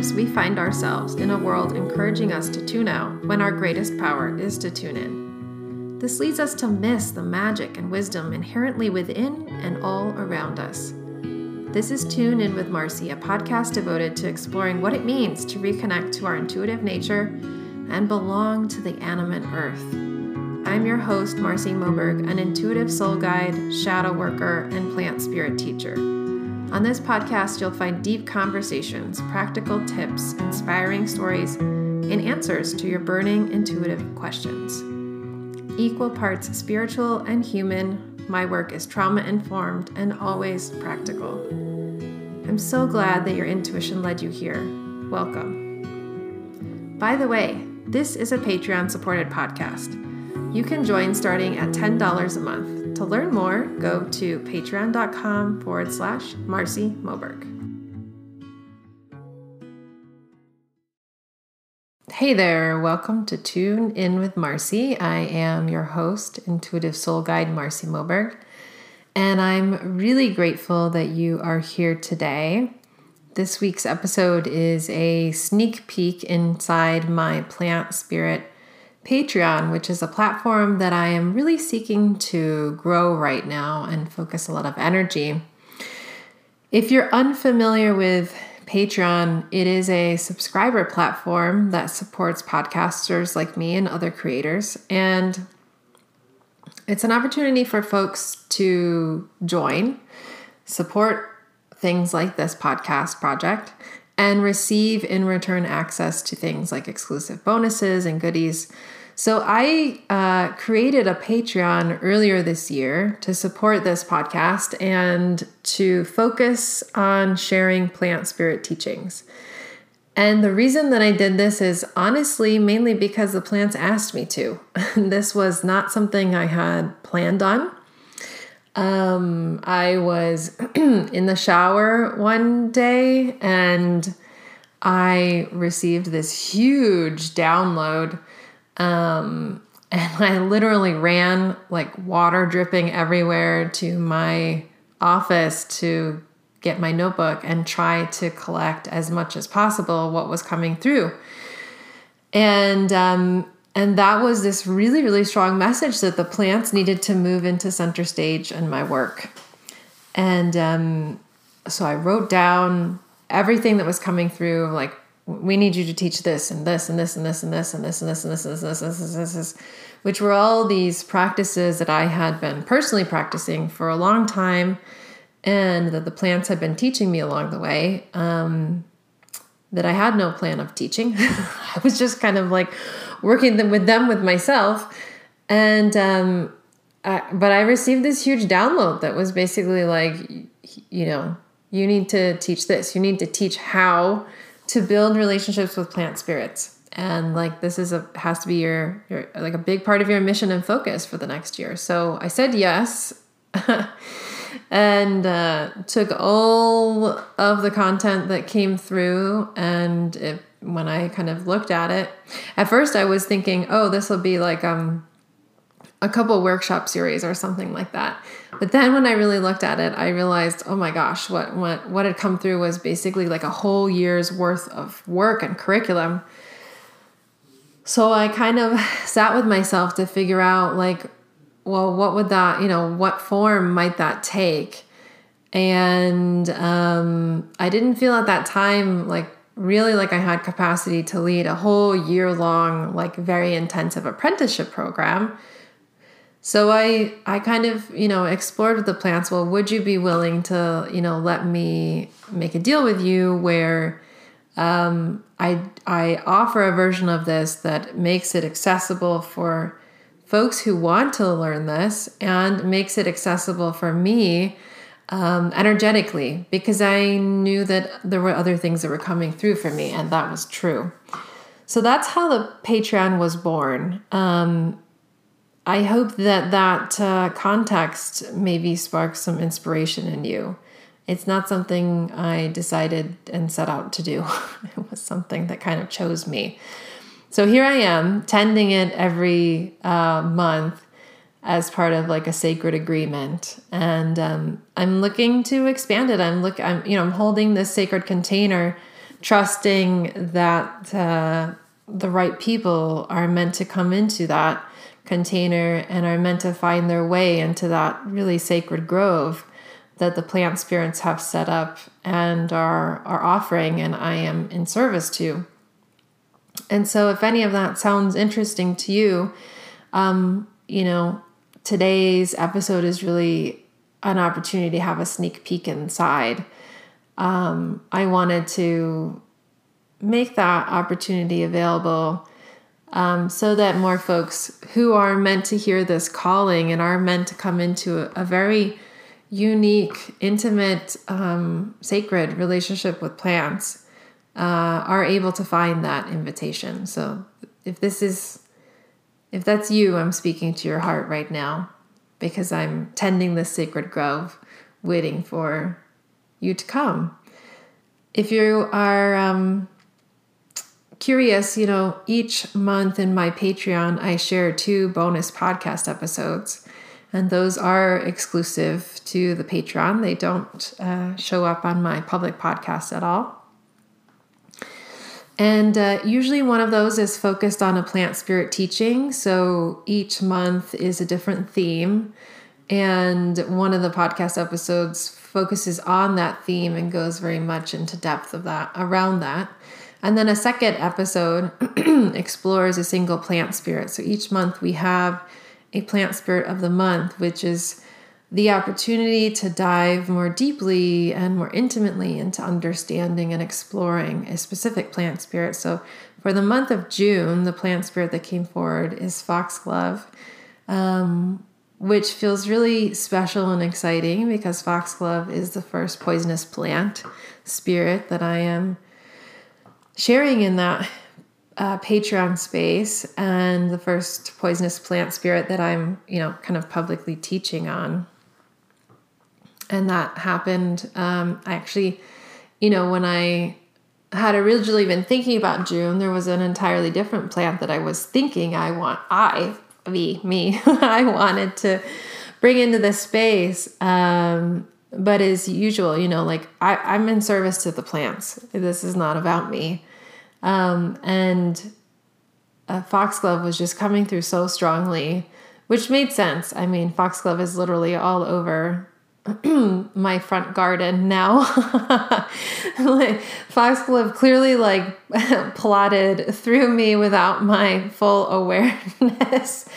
Sensitives, we find ourselves in a world encouraging us to tune out when our greatest power is to tune in. This leads us to miss the magic and wisdom inherently within and all around us. This is Tune In with Marcy, a podcast devoted to exploring what it means to reconnect to our intuitive nature and belong to the animate earth. I'm your host, Marcy Moberg, an intuitive soul guide, shadow worker, and plant spirit teacher. On this podcast, you'll find deep conversations, practical tips, inspiring stories, and answers to your burning intuitive questions. Equal parts spiritual and human, my work is trauma informed and always practical. I'm so glad that your intuition led you here. Welcome. By the way, this is a Patreon supported podcast. You can join starting at $10 a month. To learn more, go to patreon.com forward slash Marcy Moberg. Hey there, welcome to Tune In with Marcy. I am your host, intuitive soul guide Marcy Moberg, and I'm really grateful that you are here today. This week's episode is a sneak peek inside my plant spirit Patreon, which is a platform that I am really seeking to grow right now and focus a lot of energy. If you're unfamiliar with Patreon, it is a subscriber platform that supports podcasters like me and other creators. And it's an opportunity for folks to join, support things like this podcast project, and receive in return access to things like exclusive bonuses and goodies. So, I uh, created a Patreon earlier this year to support this podcast and to focus on sharing plant spirit teachings. And the reason that I did this is honestly mainly because the plants asked me to. this was not something I had planned on. Um, I was in the shower one day and I received this huge download. Um, and I literally ran like water dripping everywhere to my office to get my notebook and try to collect as much as possible what was coming through. And um, and that was this really, really strong message that the plants needed to move into center stage in my work. And um, so I wrote down everything that was coming through, like, we need you to teach this and this and this and this and this and this and this and this and this and this and this, which were all these practices that I had been personally practicing for a long time and that the plants had been teaching me along the way um, that I had no plan of teaching. I was just kind of like, working them with them with myself. And um, I, but i received this huge download that was basically like you know you need to teach this. You need to teach how to build relationships with plant spirits. And like this is a has to be your your like a big part of your mission and focus for the next year. So i said yes and uh, took all of the content that came through and it when I kind of looked at it, at first I was thinking, oh, this will be like um, a couple workshop series or something like that. But then when I really looked at it, I realized, oh my gosh, what what what had come through was basically like a whole year's worth of work and curriculum. So I kind of sat with myself to figure out like, well, what would that, you know, what form might that take? And um, I didn't feel at that time like really like I had capacity to lead a whole year long, like very intensive apprenticeship program. So I I kind of, you know, explored with the plants, well, would you be willing to, you know, let me make a deal with you where um, I I offer a version of this that makes it accessible for folks who want to learn this and makes it accessible for me um, energetically because I knew that there were other things that were coming through for me, and that was true. So that's how the Patreon was born. Um, I hope that that uh, context maybe sparks some inspiration in you. It's not something I decided and set out to do, it was something that kind of chose me. So here I am, tending it every uh, month as part of like a sacred agreement and um, i'm looking to expand it i'm look i'm you know i'm holding this sacred container trusting that uh, the right people are meant to come into that container and are meant to find their way into that really sacred grove that the plant spirits have set up and are are offering and I am in service to. And so if any of that sounds interesting to you, um, you know, today's episode is really an opportunity to have a sneak peek inside. Um, I wanted to make that opportunity available um, so that more folks who are meant to hear this calling and are meant to come into a, a very unique, intimate, um, sacred relationship with plants uh, are able to find that invitation. So if this is, if that's you, I'm speaking to your heart right now because I'm tending this sacred grove, waiting for you to come. If you are um, curious, you know, each month in my Patreon, I share two bonus podcast episodes and those are exclusive to the Patreon. They don't uh, show up on my public podcast at all. And uh, usually one of those is focused on a plant spirit teaching. So each month is a different theme. And one of the podcast episodes focuses on that theme and goes very much into depth of that around that. And then a second episode explores a single plant spirit. So each month we have a plant spirit of the month, which is the opportunity to dive more deeply and more intimately into understanding and exploring a specific plant spirit. So, for the month of June, the plant spirit that came forward is foxglove, um, which feels really special and exciting because foxglove is the first poisonous plant spirit that I am sharing in that uh, Patreon space and the first poisonous plant spirit that I'm, you know, kind of publicly teaching on. And that happened. Um, I actually, you know, when I had originally been thinking about June, there was an entirely different plant that I was thinking I want, I, me, me, I wanted to bring into this space. Um, but as usual, you know, like I, I'm in service to the plants. This is not about me. Um, and Foxglove was just coming through so strongly, which made sense. I mean, Foxglove is literally all over my front garden now. like, Foxglove clearly like plotted through me without my full awareness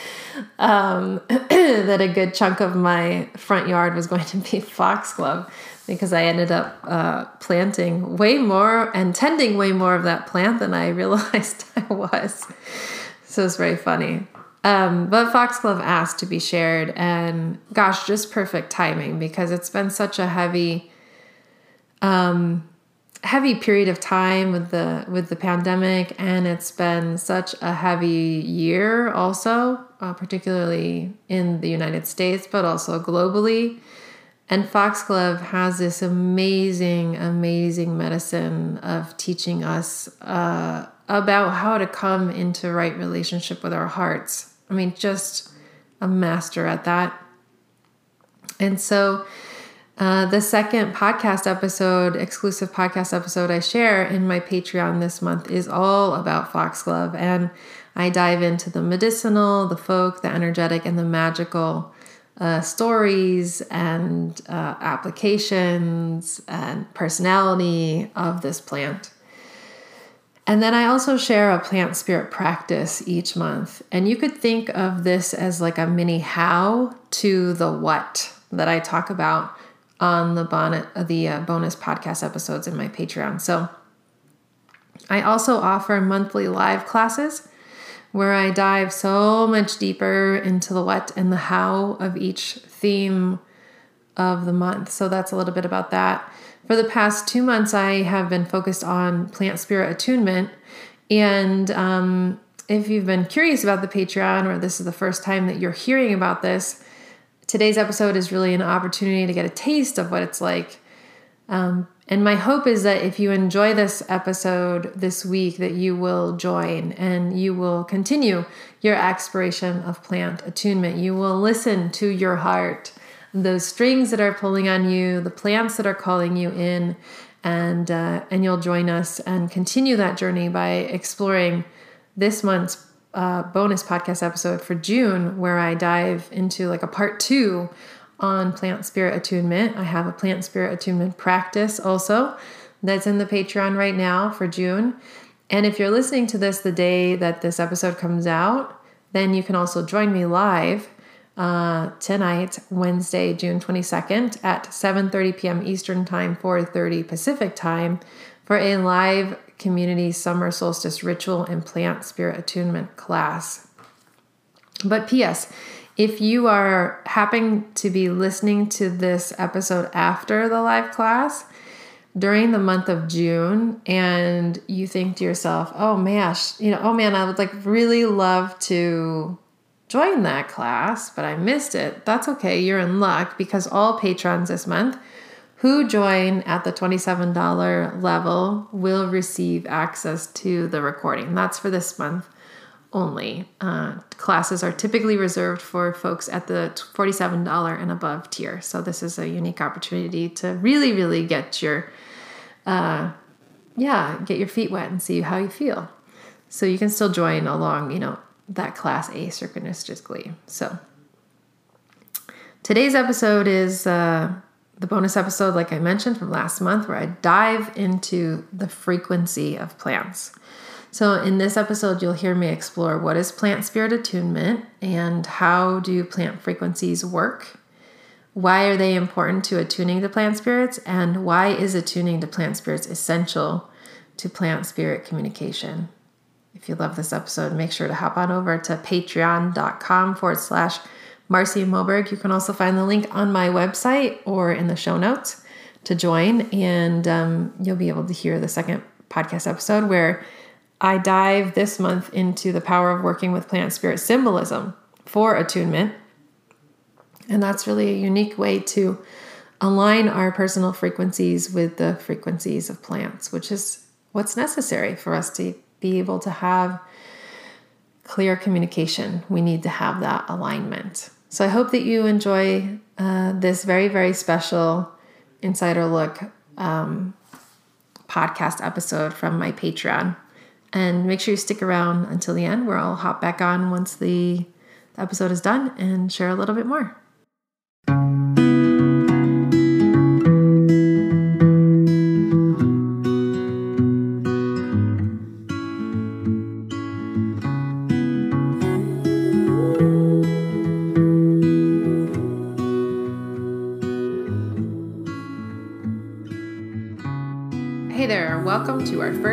um, that a good chunk of my front yard was going to be Foxglove because I ended up uh, planting way more and tending way more of that plant than I realized I was. So it's very funny. Um, but Foxglove asked to be shared, and gosh, just perfect timing because it's been such a heavy, um, heavy period of time with the with the pandemic, and it's been such a heavy year, also, uh, particularly in the United States, but also globally. And Foxglove has this amazing, amazing medicine of teaching us uh, about how to come into right relationship with our hearts. I mean, just a master at that. And so, uh, the second podcast episode, exclusive podcast episode I share in my Patreon this month is all about Foxglove. And I dive into the medicinal, the folk, the energetic, and the magical uh, stories and uh, applications and personality of this plant. And then I also share a plant spirit practice each month. And you could think of this as like a mini how to the what that I talk about on the bonnet, the uh, bonus podcast episodes in my Patreon. So I also offer monthly live classes where I dive so much deeper into the what and the how of each theme of the month. So that's a little bit about that. For the past two months, I have been focused on plant spirit attunement. And um, if you've been curious about the Patreon or this is the first time that you're hearing about this, today's episode is really an opportunity to get a taste of what it's like. Um, and my hope is that if you enjoy this episode this week, that you will join and you will continue your exploration of plant attunement. You will listen to your heart, those strings that are pulling on you, the plants that are calling you in, and uh, and you'll join us and continue that journey by exploring this month's uh, bonus podcast episode for June, where I dive into like a part two on plant spirit attunement. I have a plant spirit attunement practice also that's in the Patreon right now for June. And if you're listening to this the day that this episode comes out, then you can also join me live uh, tonight, Wednesday, June 22nd at 7:30 p.m. Eastern Time, 4:30 Pacific Time, for a live community summer solstice ritual and plant spirit attunement class. But P.S. If you are happening to be listening to this episode after the live class during the month of June and you think to yourself, "Oh man, you know, oh man, I would like really love to join that class, but I missed it." That's okay. You're in luck because all patrons this month who join at the $27 level will receive access to the recording. That's for this month only. Uh, classes are typically reserved for folks at the $47 and above tier. So this is a unique opportunity to really, really get your, uh, yeah, get your feet wet and see how you feel. So you can still join along, you know, that class A synchronistically. So today's episode is uh, the bonus episode, like I mentioned from last month, where I dive into the frequency of plants. So, in this episode, you'll hear me explore what is plant spirit attunement and how do plant frequencies work? Why are they important to attuning to plant spirits? And why is attuning to plant spirits essential to plant spirit communication? If you love this episode, make sure to hop on over to patreon.com forward slash Marcy Moberg. You can also find the link on my website or in the show notes to join, and um, you'll be able to hear the second podcast episode where I dive this month into the power of working with plant spirit symbolism for attunement. And that's really a unique way to align our personal frequencies with the frequencies of plants, which is what's necessary for us to be able to have clear communication. We need to have that alignment. So I hope that you enjoy uh, this very, very special insider look um, podcast episode from my Patreon. And make sure you stick around until the end where I'll hop back on once the episode is done and share a little bit more.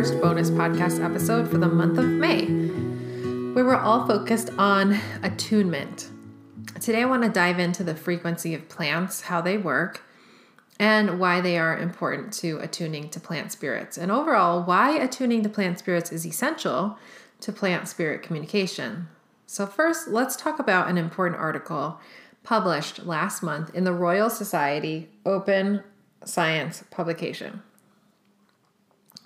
First bonus podcast episode for the month of May, where we're all focused on attunement. Today, I want to dive into the frequency of plants, how they work, and why they are important to attuning to plant spirits, and overall, why attuning to plant spirits is essential to plant spirit communication. So, first, let's talk about an important article published last month in the Royal Society Open Science publication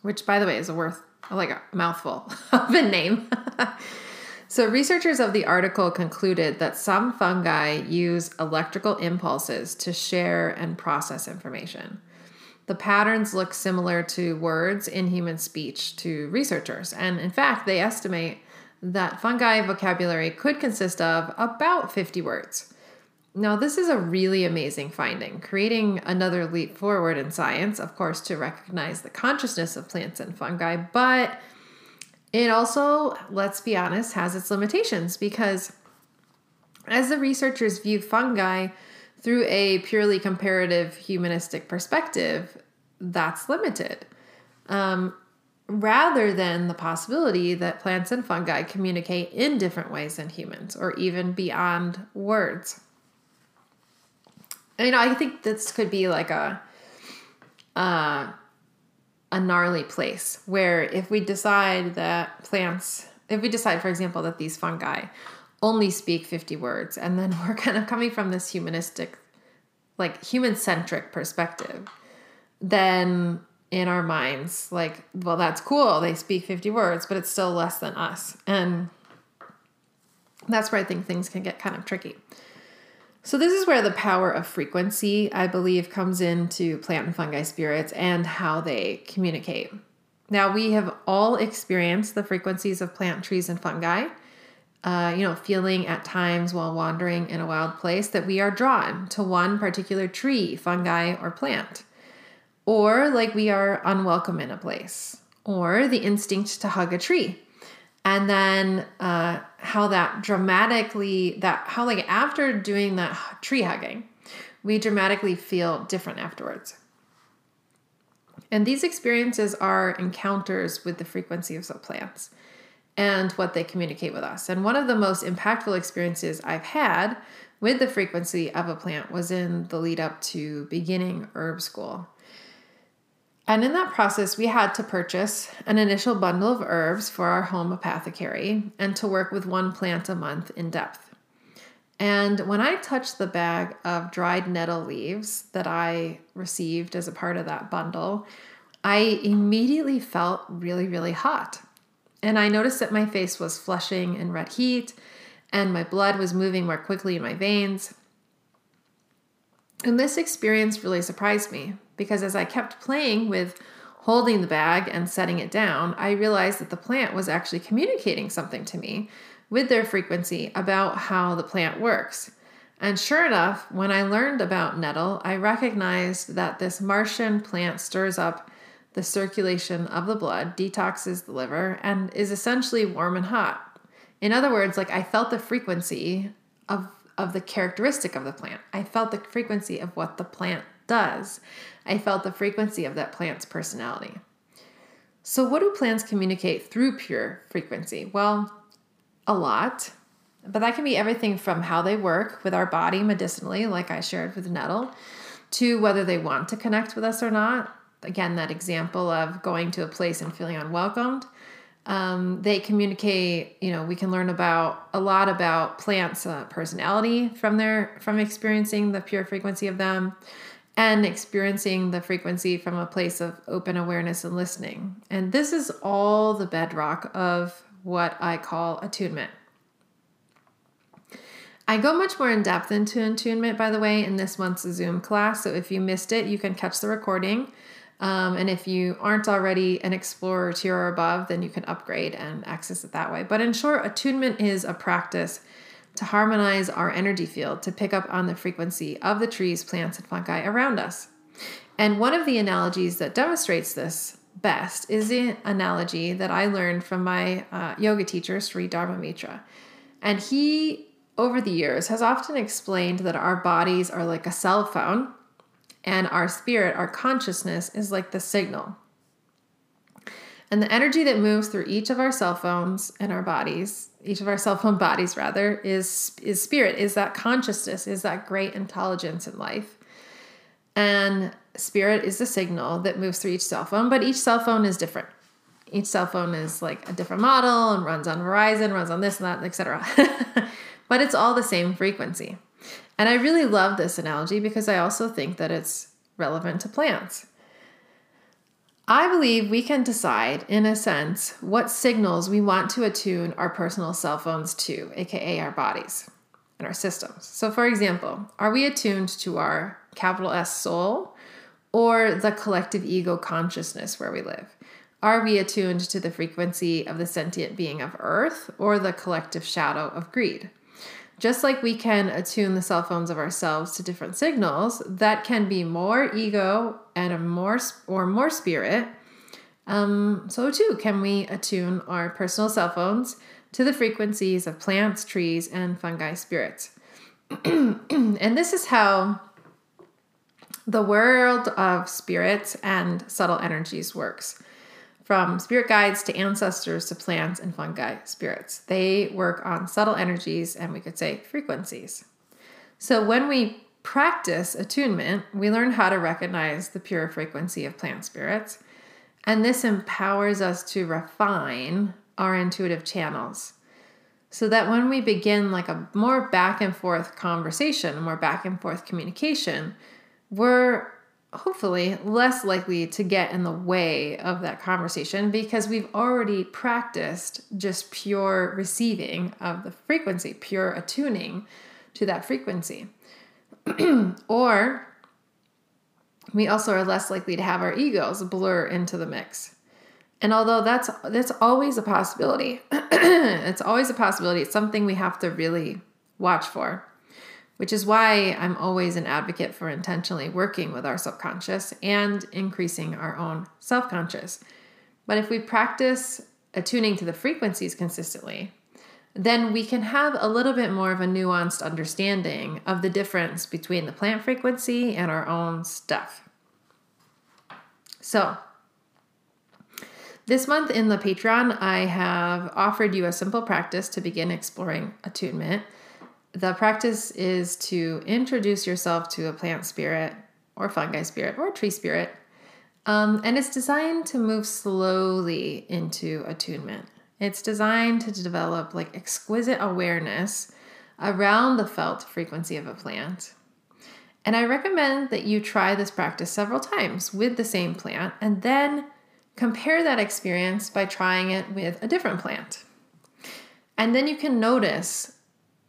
which by the way is a worth like a mouthful of a name. so researchers of the article concluded that some fungi use electrical impulses to share and process information. The patterns look similar to words in human speech to researchers, and in fact, they estimate that fungi vocabulary could consist of about 50 words. Now, this is a really amazing finding, creating another leap forward in science, of course, to recognize the consciousness of plants and fungi, but it also, let's be honest, has its limitations because as the researchers view fungi through a purely comparative humanistic perspective, that's limited. Um, rather than the possibility that plants and fungi communicate in different ways than humans or even beyond words. I mean, I think this could be like a uh, a gnarly place where if we decide that plants, if we decide, for example, that these fungi only speak 50 words, and then we're kind of coming from this humanistic, like human centric perspective, then in our minds, like, well, that's cool. They speak 50 words, but it's still less than us. And that's where I think things can get kind of tricky. So, this is where the power of frequency, I believe, comes into plant and fungi spirits and how they communicate. Now, we have all experienced the frequencies of plant, trees, and fungi. Uh, you know, feeling at times while wandering in a wild place that we are drawn to one particular tree, fungi, or plant. Or like we are unwelcome in a place, or the instinct to hug a tree and then uh, how that dramatically that how like after doing that tree hugging we dramatically feel different afterwards. And these experiences are encounters with the frequency of the plants and what they communicate with us. And one of the most impactful experiences i've had with the frequency of a plant was in the lead up to beginning herb school and in that process, we had to purchase an initial bundle of herbs for our home apothecary and to work with one plant a month in depth. And when I touched the bag of dried nettle leaves that I received as a part of that bundle, I immediately felt really, really hot. And I noticed that my face was flushing in red heat and my blood was moving more quickly in my veins. And this experience really surprised me because as I kept playing with holding the bag and setting it down, I realized that the plant was actually communicating something to me with their frequency about how the plant works. And sure enough, when I learned about nettle, I recognized that this Martian plant stirs up the circulation of the blood, detoxes the liver, and is essentially warm and hot. In other words, like I felt the frequency of, of the characteristic of the plant. I felt the frequency of what the plant does. I felt the frequency of that plant's personality. So, what do plants communicate through pure frequency? Well, a lot, but that can be everything from how they work with our body medicinally, like I shared with nettle, to whether they want to connect with us or not. Again, that example of going to a place and feeling unwelcomed. Um, they communicate. You know, we can learn about a lot about plants' uh, personality from their from experiencing the pure frequency of them and experiencing the frequency from a place of open awareness and listening. And this is all the bedrock of what I call attunement. I go much more in depth into attunement, by the way, in this month's Zoom class. So if you missed it, you can catch the recording. Um, and if you aren't already an explorer tier or above, then you can upgrade and access it that way. But in short, attunement is a practice to harmonize our energy field to pick up on the frequency of the trees, plants, and fungi around us. And one of the analogies that demonstrates this best is the analogy that I learned from my uh, yoga teacher, Sri Dharma Mittra. And he, over the years, has often explained that our bodies are like a cell phone, and our spirit, our consciousness, is like the signal. And the energy that moves through each of our cell phones and our bodies each of our cell phone bodies rather is is spirit is that consciousness is that great intelligence in life. And spirit is the signal that moves through each cell phone but each cell phone is different. Each cell phone is like a different model and runs on verizon runs on this and that etc but it's all the same frequency and i really love this analogy because i also think that it's relevant to plants I believe we can decide, in a sense, what signals we want to attune our personal cell phones to, aka our bodies and our systems. So, for example, are we attuned to our capital S soul or the collective ego consciousness where we live? Are we attuned to the frequency of the sentient being of Earth or the collective shadow of greed? Just like we can attune the cell phones of ourselves to different signals that can be more ego and a more or more spirit, um, so too can we attune our personal cell phones to the frequencies of plants, trees, and fungi spirits. and this is how the world of spirits and subtle energies works from spirit guides to ancestors to plants and fungi spirits. They work on subtle energies and we could say frequencies. So when we practice attunement, we learn how to recognize the pure frequency of plant spirits. And this empowers us to refine our intuitive channels so that when we begin like a more back and forth conversation, more back and forth communication, we're hopefully less likely to get in the way of that conversation because we've already practiced just pure receiving of the frequency, pure attuning to that frequency. or we also are less likely to have our egos blur into the mix. And although that's that's always a possibility, it's always a possibility. It's something we have to really watch for, which is why I'm always an advocate for intentionally working with our subconscious and increasing our own self-conscious. But if we practice attuning to the frequencies consistently, then we can have a little bit more of a nuanced understanding of the difference between the plant frequency and our own stuff. So, this month in the Patreon, I have offered you a simple practice to begin exploring attunement. The practice is to introduce yourself to a plant spirit or fungi spirit or tree spirit. Um, and it's designed to move slowly into attunement. It's designed to develop like exquisite awareness around the felt frequency of a plant. And I recommend that you try this practice several times with the same plant and then compare that experience by trying it with a different plant. And then you can notice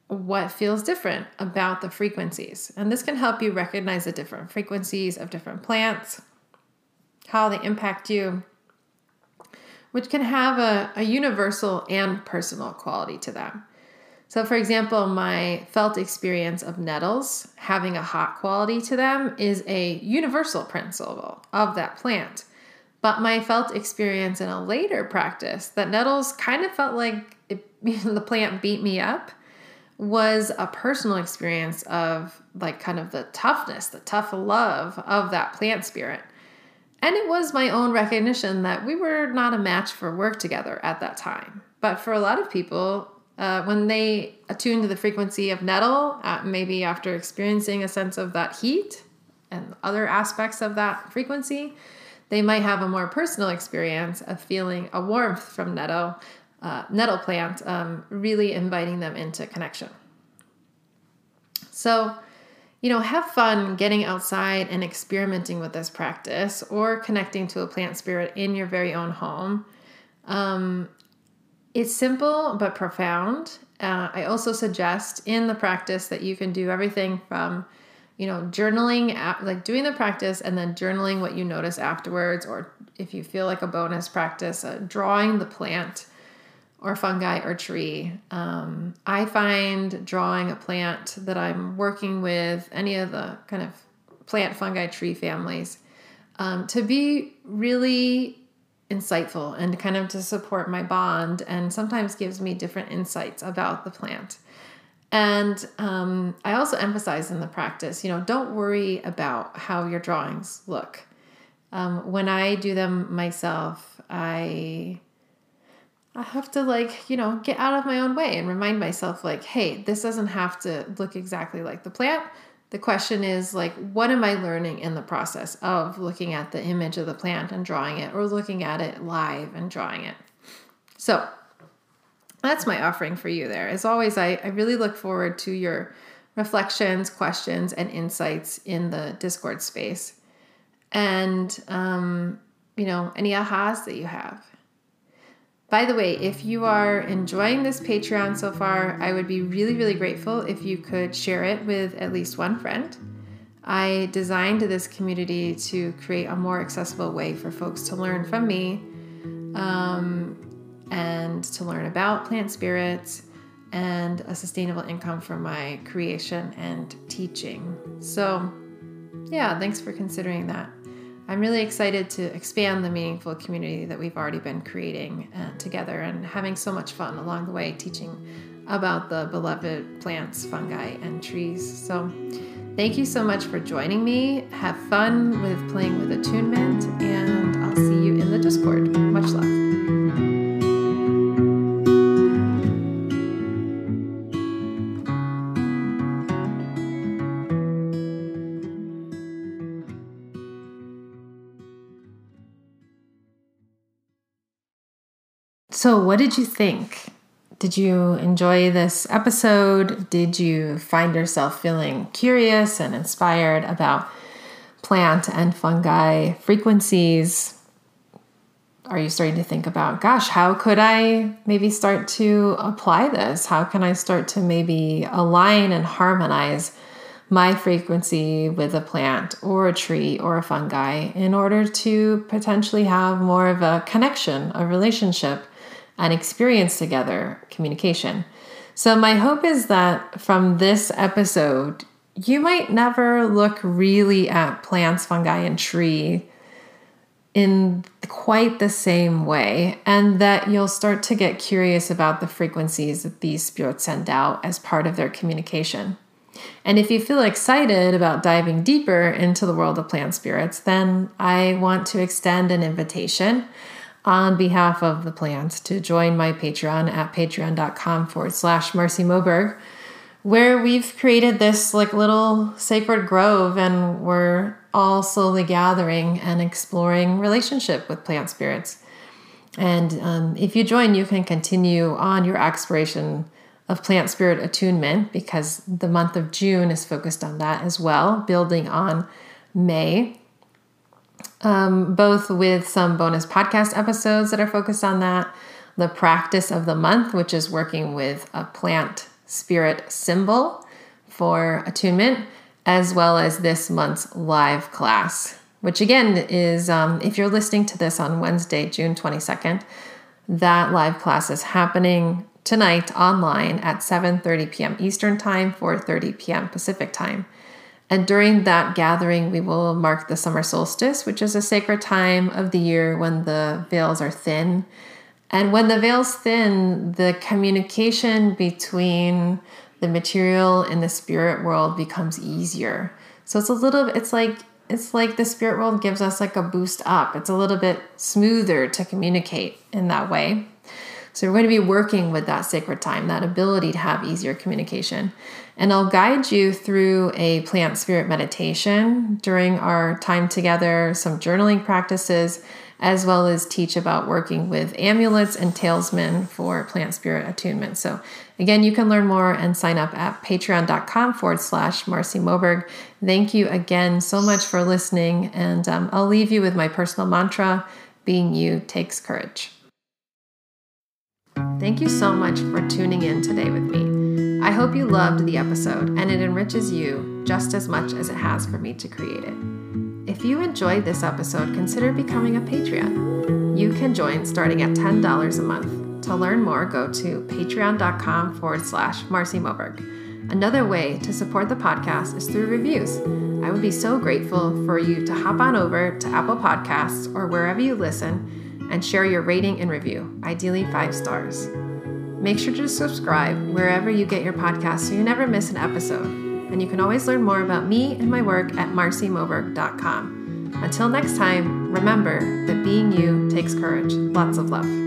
what feels different about the frequencies. And this can help you recognize the different frequencies of different plants, how they impact you, which can have a, a universal and personal quality to them. So, for example, my felt experience of nettles having a hot quality to them is a universal principle of that plant. But my felt experience in a later practice that nettles kind of felt like it, the plant beat me up was a personal experience of like kind of the toughness, the tough love of that plant spirit. And it was my own recognition that we were not a match for work together at that time. But for a lot of people, uh, when they attune to the frequency of nettle, uh, maybe after experiencing a sense of that heat and other aspects of that frequency, they might have a more personal experience of feeling a warmth from nettle, uh, nettle plant, um, really inviting them into connection. So, you know, have fun getting outside and experimenting with this practice or connecting to a plant spirit in your very own home. Um, it's simple but profound. Uh, I also suggest in the practice that you can do everything from, you know, journaling, like doing the practice and then journaling what you notice afterwards, or if you feel like a bonus practice, uh, drawing the plant or fungi or tree. Um, I find drawing a plant that I'm working with, any of the kind of plant, fungi, tree families, um, to be really insightful and kind of to support my bond and sometimes gives me different insights about the plant. And um, I also emphasize in the practice, you know, don't worry about how your drawings look. Um, when I do them myself, I I have to like, you know, get out of my own way and remind myself like, hey, this doesn't have to look exactly like the plant. The question is like, what am I learning in the process of looking at the image of the plant and drawing it or looking at it live and drawing it? So that's my offering for you there. As always, I, I really look forward to your reflections, questions, and insights in the Discord space. And, um, you know, any ahas that you have. By the way, if you are enjoying this Patreon so far, I would be really, really grateful if you could share it with at least one friend. I designed this community to create a more accessible way for folks to learn from me um, and to learn about plant spirits and a sustainable income from my creation and teaching. So, yeah, thanks for considering that. I'm really excited to expand the meaningful community that we've already been creating uh, together and having so much fun along the way teaching about the beloved plants, fungi, and trees. So, thank you so much for joining me. Have fun with playing with attunement, and I'll see you in the Discord. Much love. So, what did you think? Did you enjoy this episode? Did you find yourself feeling curious and inspired about plant and fungi frequencies? Are you starting to think about, gosh, how could I maybe start to apply this? How can I start to maybe align and harmonize my frequency with a plant or a tree or a fungi in order to potentially have more of a connection, a relationship, and experience together, communication. So, my hope is that from this episode, you might never look really at plants, fungi, and tree in quite the same way, and that you'll start to get curious about the frequencies that these spirits send out as part of their communication. And if you feel excited about diving deeper into the world of plant spirits, then I want to extend an invitation on behalf of the plants to join my Patreon at patreon.com forward slash Marcy Moberg, where we've created this like little sacred grove and we're all slowly gathering and exploring relationship with plant spirits. And um, if you join, you can continue on your exploration of plant spirit attunement because the month of June is focused on that as well, building on May. Um, both with some bonus podcast episodes that are focused on that, the practice of the month, which is working with a plant spirit symbol for attunement, as well as this month's live class, which again is um, if you're listening to this on Wednesday, June 22nd, that live class is happening tonight online at 7:30 p.m. Eastern Time, 4:30 p.m. Pacific Time. And during that gathering, we will mark the summer solstice, which is a sacred time of the year when the veils are thin. And when the veil's thin, the communication between the material and the spirit world becomes easier. So it's a little it's like it's like the spirit world gives us like a boost up. It's a little bit smoother to communicate in that way. So we're going to be working with that sacred time, that ability to have easier communication. And I'll guide you through a plant spirit meditation during our time together, some journaling practices, as well as teach about working with amulets and talisman for plant spirit attunement. So, again, you can learn more and sign up at patreon.com forward slash Marcy Moberg. Thank you again so much for listening. And um, I'll leave you with my personal mantra being you takes courage. Thank you so much for tuning in today with me. I hope you loved the episode and it enriches you just as much as it has for me to create it. If you enjoyed this episode, consider becoming a Patreon. You can join starting at $10 a month. To learn more, go to patreon.com forward slash Marcy Moberg. Another way to support the podcast is through reviews. I would be so grateful for you to hop on over to Apple Podcasts or wherever you listen and share your rating and review, ideally five stars. Make sure to subscribe wherever you get your podcast so you never miss an episode. And you can always learn more about me and my work at marcymoberg.com. Until next time, remember that being you takes courage. Lots of love.